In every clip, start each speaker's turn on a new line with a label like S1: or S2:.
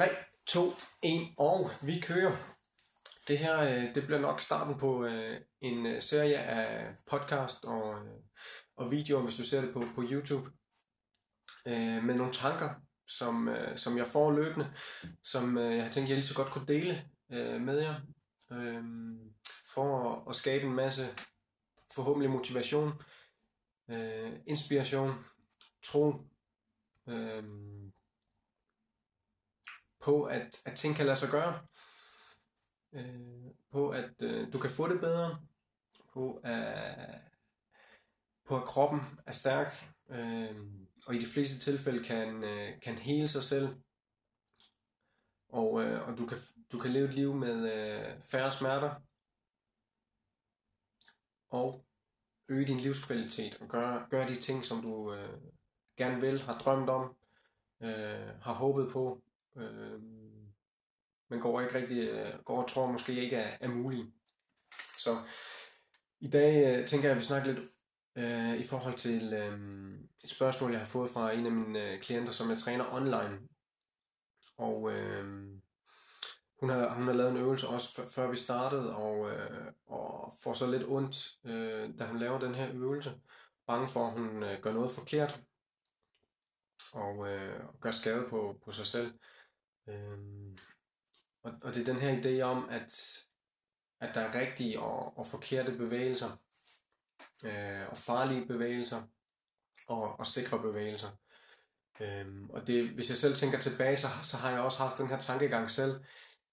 S1: 3, 2, 1 og vi kører. Det her øh, det bliver nok starten på øh, en øh, serie af podcast og, og videoer, hvis du ser det på, på YouTube. Med nogle tanker, som, som jeg får løbende, som jeg har tænkt, jeg lige så godt kunne dele med jer. For at skabe en masse forhåbentlig motivation, inspiration, tro, på, at, at ting kan lade sig gøre. Øh, på, at øh, du kan få det bedre. På, at, på at kroppen er stærk. Øh, og i de fleste tilfælde kan, øh, kan hele sig selv. Og, øh, og du, kan, du kan leve et liv med øh, færre smerter. Og øge din livskvalitet og gøre, gøre de ting, som du øh, gerne vil, har drømt om, øh, har håbet på, øh, men går ikke rigtig, øh, går og tror måske ikke er, er muligt. Så i dag øh, tænker jeg, at vi snakker lidt øh, i forhold til øh, et spørgsmål, jeg har fået fra en af mine øh, klienter, som jeg træner online. Og øh, hun, har, hun har lavet en øvelse også før vi startede, og, øh, og får så lidt ondt, øh, da hun laver den her øvelse. Bange for, at hun øh, gør noget forkert, og øh, gør skade på, på sig selv. Øhm, og, og det er den her idé om, at, at der er rigtige og, og forkerte bevægelser, øh, og farlige bevægelser, og, og sikre bevægelser. Øhm, og det, hvis jeg selv tænker tilbage, så, så har jeg også haft den her tankegang selv.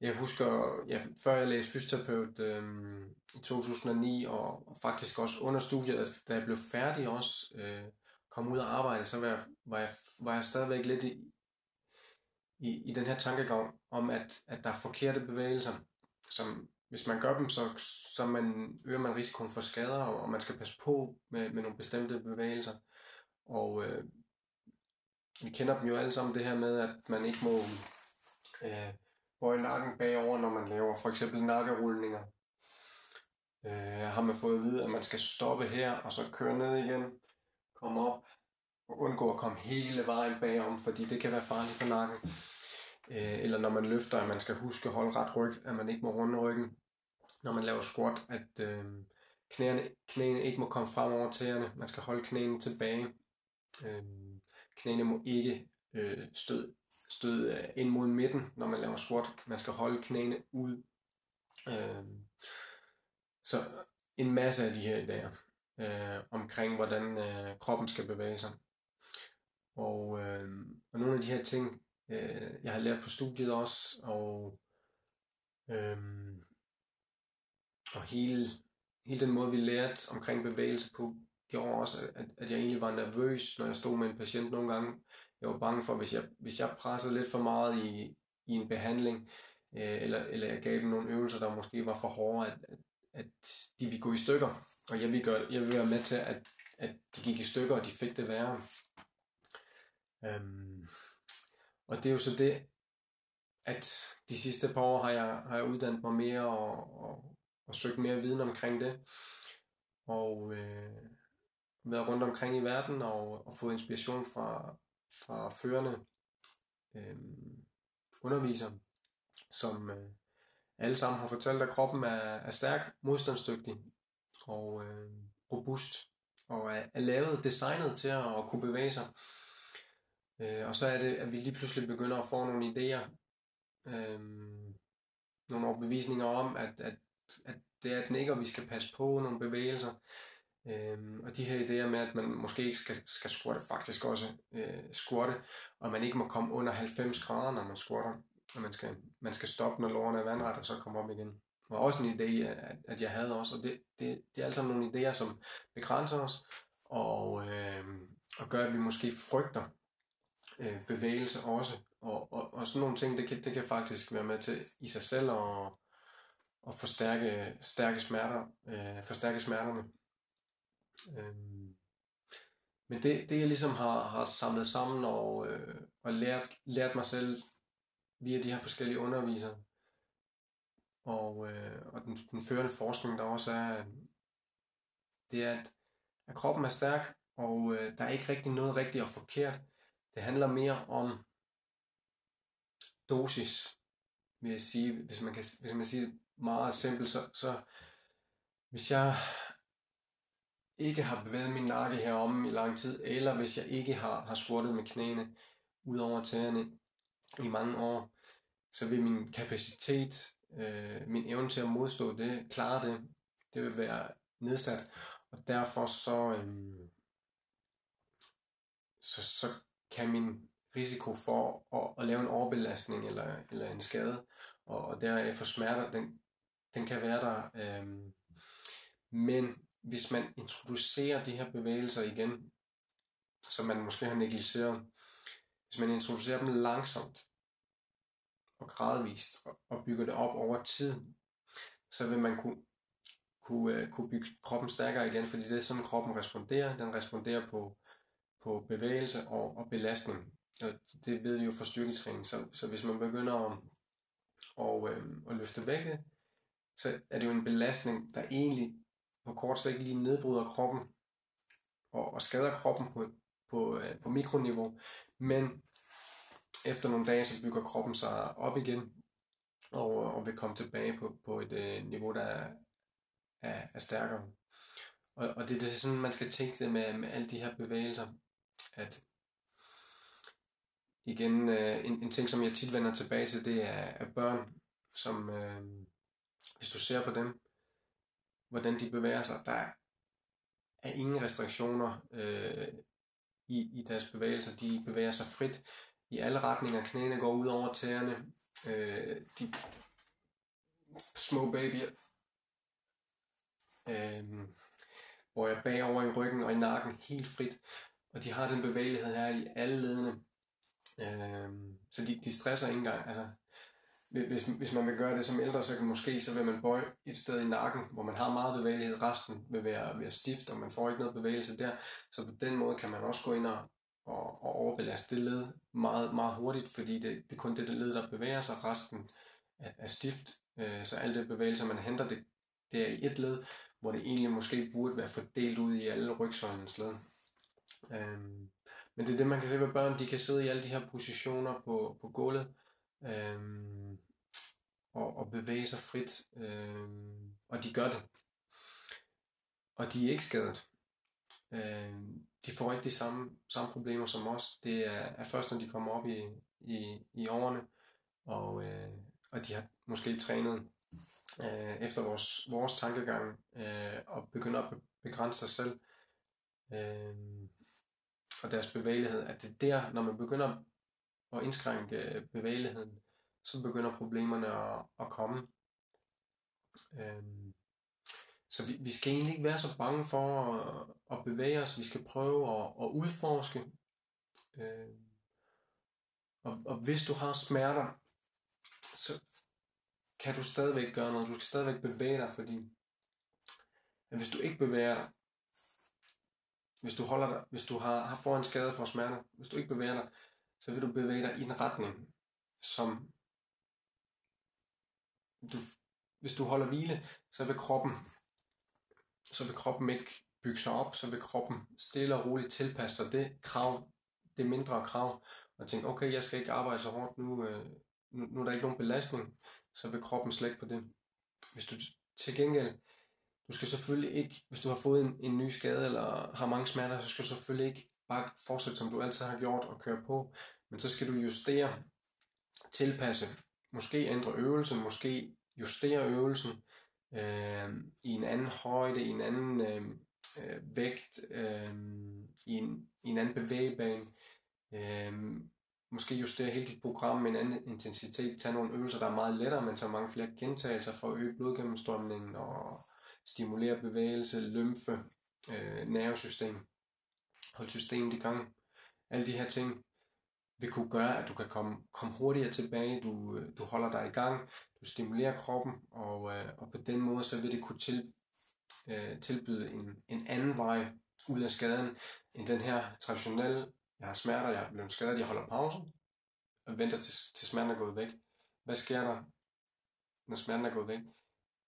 S1: Jeg husker, ja, før jeg læste fysioterapeut øhm, i 2009, og, og faktisk også under studiet, da jeg blev færdig også, øh, kom ud og arbejde, så var jeg, var jeg, var jeg stadigvæk lidt i, i, i den her tankegang om, at, at der er forkerte bevægelser, som hvis man gør dem, så, så man, øger man risikoen for skader, og man skal passe på med, med nogle bestemte bevægelser. Og øh, vi kender dem jo alle sammen, det her med, at man ikke må øh, bøje nakken bagover, når man laver for eksempel nakkerulninger. Øh, har man fået at vide, at man skal stoppe her, og så køre ned igen, komme op, og undgå at komme hele vejen bagom, fordi det kan være farligt for nakken. Øh, eller når man løfter, at man skal huske at holde ret ryg, at man ikke må runde ryggen. Når man laver squat, at øh, knæene, knæene ikke må komme frem over tæerne. Man skal holde knæene tilbage. Øh, knæene må ikke øh, støde, stød øh, ind mod midten, når man laver squat. Man skal holde knæene ud. Øh, så en masse af de her idéer øh, omkring, hvordan øh, kroppen skal bevæge sig. Og, øh, og nogle af de her ting, øh, jeg har lært på studiet også, og, øh, og hele, hele den måde, vi lærte omkring bevægelse på, gjorde også, at, at jeg egentlig var nervøs, når jeg stod med en patient nogle gange. Jeg var bange for, hvis jeg, hvis jeg pressede lidt for meget i, i en behandling, øh, eller, eller jeg gav dem nogle øvelser, der måske var for hårde, at, at, at de ville gå i stykker. Og jeg ville, gøre, jeg ville være med til, at, at de gik i stykker, og de fik det værre. Øhm, og det er jo så det, at de sidste par år har jeg, har jeg uddannet mig mere og, og, og søgt mere viden omkring det. Og øh, været rundt omkring i verden og, og fået inspiration fra, fra førende øh, undervisere, som øh, alle sammen har fortalt, at kroppen er, er stærk, modstandsdygtig og øh, robust og er, er lavet, designet til at, at kunne bevæge sig. Øh, og så er det, at vi lige pludselig begynder at få nogle idéer, øh, nogle overbevisninger om, at, at, at det er et ikke, og vi skal passe på nogle bevægelser. Øhm, og de her idéer med, at man måske ikke skal, skal squatte, faktisk også øh, squatte, og man ikke må komme under 90 grader, når man squatter, og man skal, man skal stoppe, når lårene er vandret, og så komme op igen. Og også en idé, at, at jeg havde også, og det, det, det er altså nogle idéer, som begrænser os, og, øh, og gør, at vi måske frygter øh, bevægelse også. Og, og, og sådan nogle ting, det kan, det kan faktisk være med til i sig selv at, at forstærke stærke smerter, øh, forstærke smerterne. Øh, men det, det jeg ligesom har, har samlet sammen og, øh, og lært, lært mig selv via de her forskellige undervisere, og, øh, og den, den førende forskning, der også er, det er, at, at kroppen er stærk, og øh, der er ikke rigtig noget rigtigt og forkert. Det handler mere om dosis, vil jeg sige, hvis man kan hvis man siger det meget simpelt, så, så hvis jeg ikke har bevæget min nakke heromme i lang tid, eller hvis jeg ikke har, har squattet med knæene ud over tæerne i mange år, så vil min kapacitet, øh, min evne til at modstå det, klare det, det vil være nedsat. Og derfor så, øh, så, så kan min risiko for at, at lave en overbelastning eller, eller en skade, og, og deraf for smerter, den, den kan være der. Øhm, men hvis man introducerer de her bevægelser igen, som man måske har negligeret, hvis man introducerer dem langsomt og gradvist og, og bygger det op over tid, så vil man kunne, kunne, øh, kunne bygge kroppen stærkere igen, fordi det er sådan, kroppen responderer. Den responderer på, på bevægelse og, og belastning. Og det ved vi jo fra styrketræning. Så, så hvis man begynder at, og, øh, at løfte vægte, så er det jo en belastning, der egentlig på kort sigt lige nedbryder kroppen og, og skader kroppen på, på, øh, på mikroniveau. Men efter nogle dage, så bygger kroppen sig op igen og, og vil komme tilbage på, på et øh, niveau, der er, er, er stærkere. Og, og det, det er sådan, man skal tænke det med, med alle de her bevægelser, at igen, øh, en, en ting, som jeg tit vender tilbage til, det er, er børn, som, øh, hvis du ser på dem, hvordan de bevæger sig. Der er ingen restriktioner øh, i, i deres bevægelser. De bevæger sig frit i alle retninger. Knæene går ud over tæerne. Øh, de små babyer øh, hvor jeg bagover i ryggen og i nakken helt frit. Og de har den bevægelighed her i alle ledene. Øh, så de, de stresser ikke engang. Altså, hvis, hvis man vil gøre det som ældre, så kan måske så vil man bøje et sted i nakken, hvor man har meget bevægelighed. Resten vil være, være stift, og man får ikke noget bevægelse der. Så på den måde kan man også gå ind og, og, og overbelaste det led meget, meget hurtigt, fordi det, det er kun det, det led, der bevæger sig. Resten er, er stift. Øh, så alle det bevægelser, man henter, det, det er i et led, hvor det egentlig måske burde være fordelt ud i alle rygsøjlens led. Øhm, men det er det, man kan se ved børn. De kan sidde i alle de her positioner på, på gulvet, øhm, og, og bevæge sig frit, øhm, og de gør det. Og de er ikke skadet. Øhm, de får ikke de samme, samme problemer som os. Det er, er først, når de kommer op i, i, i årene, og, øh, og de har måske trænet øh, efter vores, vores tankegang, øh, og begynder at begrænse sig selv, øh, og deres bevægelighed, at det er der, når man begynder at indskrænke øh, bevægeligheden, så begynder problemerne at, at komme. Øhm, så vi, vi skal egentlig ikke være så bange for at, at bevæge os. Vi skal prøve at, at udforske. Øhm, og, og hvis du har smerter, så kan du stadigvæk gøre noget. Du skal stadigvæk bevæge dig, fordi at hvis du ikke bevæger dig, hvis du holder dig, hvis du har, har fået en skade for smerter, hvis du ikke bevæger dig, så vil du bevæge dig i en retning, som du, hvis du holder hvile, så vil kroppen, så vil kroppen ikke bygge sig op, så vil kroppen stille og roligt tilpasse sig det krav, det mindre krav, og tænke, okay, jeg skal ikke arbejde så hårdt nu, øh, nu, nu er der ikke nogen belastning, så vil kroppen slække på det. Hvis du til gengæld, du skal selvfølgelig ikke, hvis du har fået en, en ny skade, eller har mange smerter, så skal du selvfølgelig ikke bare fortsætte, som du altid har gjort, og køre på, men så skal du justere, tilpasse, måske ændre øvelsen, måske justere øvelsen øh, i en anden højde, i en anden øh, øh vægt, øh, i, en, i en anden bevægebane. Øh, måske justere hele dit program med en anden intensitet, tage nogle øvelser, der er meget lettere, men tager mange flere gentagelser for at øge blodgennemstrømningen og stimulere bevægelse, lymfe, øh, nervesystem, holde systemet i gang. Alle de her ting vil kunne gøre, at du kan komme, komme hurtigere tilbage, du, øh, du holder dig i gang, du stimulerer kroppen, og, øh, og på den måde så vil det kunne til, øh, tilbyde en, en anden vej ud af skaden, end den her traditionelle, jeg har smerter, jeg er blevet skadet, jeg holder pausen, og venter til, til smerten er gået væk. Hvad sker der, når smerten er gået væk?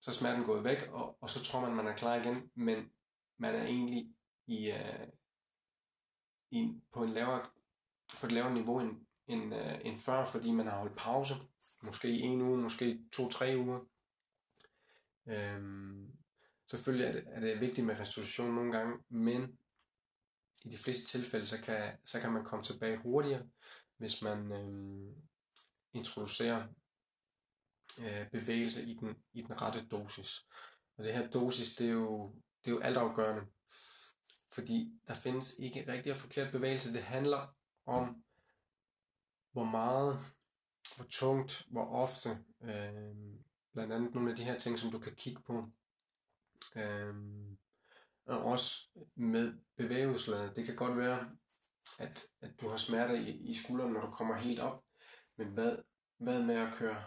S1: Så er smerten gået væk, og, og så tror man, man er klar igen, men man er egentlig i, øh, i, på, en lavere, på et lavere niveau, end, end, øh, end før, fordi man har holdt pause. Måske en uge, måske to-tre uger. Øhm, selvfølgelig er det, er det vigtigt med restitution nogle gange, men i de fleste tilfælde, så kan, så kan man komme tilbage hurtigere, hvis man øhm, introducerer øh, bevægelse i den, i den rette dosis. Og det her dosis, det er jo, det er jo altafgørende. Fordi der findes ikke rigtig og forkert bevægelse. Det handler om, hvor meget, hvor tungt, hvor ofte, øh, blandt andet nogle af de her ting, som du kan kigge på. Øh, og også med bevægeudslaget. Det kan godt være, at, at du har smerter i, i skulderen, når du kommer helt op. Men hvad, hvad med at køre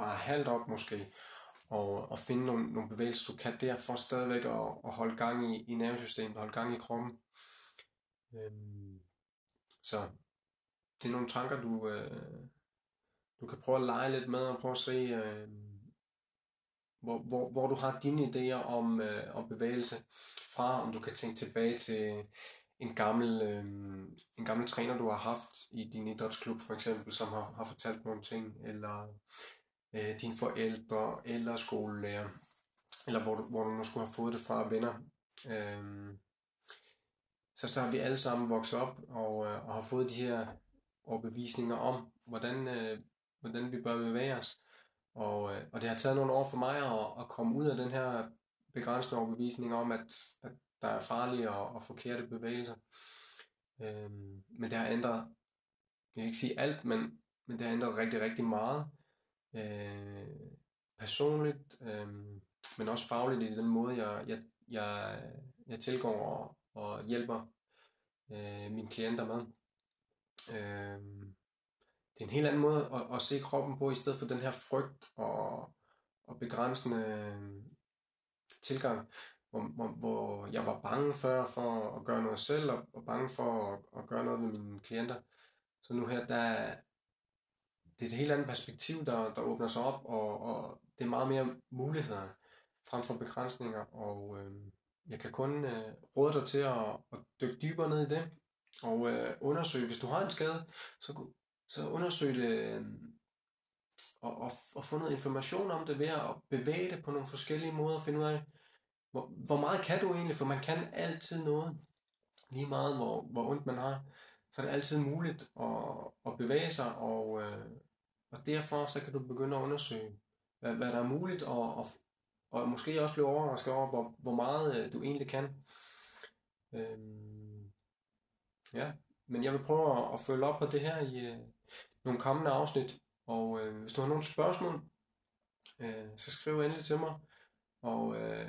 S1: bare halvt op måske, og, og finde nogle, nogle bevægelser, du kan der, for stadigvæk at, at holde gang i, i nervesystemet, holde gang i kroppen. Øhm, så det er nogle tanker, du, øh, du kan prøve at lege lidt med, og prøve at se, øh, hvor, hvor, hvor du har dine idéer om, øh, om bevægelse fra, om du kan tænke tilbage til en gammel, øh, en gammel træner, du har haft i din idrætsklub for eksempel, som har, har fortalt nogle ting, eller øh, dine forældre, eller skolelærer, eller hvor hvor du nu skulle have fået det fra venner. Øh, så, så har vi alle sammen vokset op og, øh, og har fået de her overbevisninger om, hvordan, øh, hvordan vi bør bevæge os. Og, øh, og det har taget nogle år for mig at, at komme ud af den her begrænsende overbevisning om, at, at der er farlige og, og forkerte bevægelser. Øhm, men det har ændret, jeg vil ikke sige alt, men, men det har ændret rigtig, rigtig meget. Øh, personligt, øh, men også fagligt i den måde, jeg, jeg, jeg, jeg tilgår og, og hjælper øh, mine klienter med. Øh, det er en helt anden måde at, at se kroppen på, i stedet for den her frygt og, og begrænsende øh, tilgang, hvor, hvor, hvor jeg var bange før for at gøre noget selv, og, og bange for at, at gøre noget med mine klienter. Så nu her, der, det er et helt andet perspektiv, der, der åbner sig op, og, og det er meget mere muligheder frem for begrænsninger, og øh, jeg kan kun øh, råde dig til at, at dykke dybere ned i det, og øh, undersøge, hvis du har en skade, så, så undersøg det, øh, og, og, og få noget information om det ved at bevæge det på nogle forskellige måder, og finde ud af, hvor, hvor meget kan du egentlig, for man kan altid noget, lige meget hvor, hvor ondt man har, så er det altid muligt at, at bevæge sig, og, øh, og derfor så kan du begynde at undersøge, hvad, hvad der er muligt, og, og, og måske også blive overrasket over, hvor, hvor meget øh, du egentlig kan. Øhm, ja, men jeg vil prøve at, at følge op på det her i øh, nogle kommende afsnit, og øh, hvis du har nogle spørgsmål, øh, så skriv endelig til mig, og øh,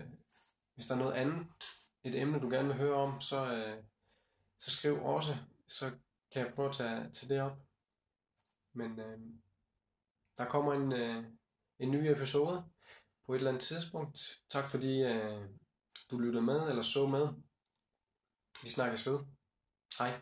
S1: hvis der er noget andet, et emne du gerne vil høre om, så, øh, så skriv også, så kan jeg prøve at tage, tage det op. Men øh, der kommer en, øh, en ny episode på et eller andet tidspunkt. Tak fordi øh, du lyttede med eller så med. Vi snakkes ved. Hej.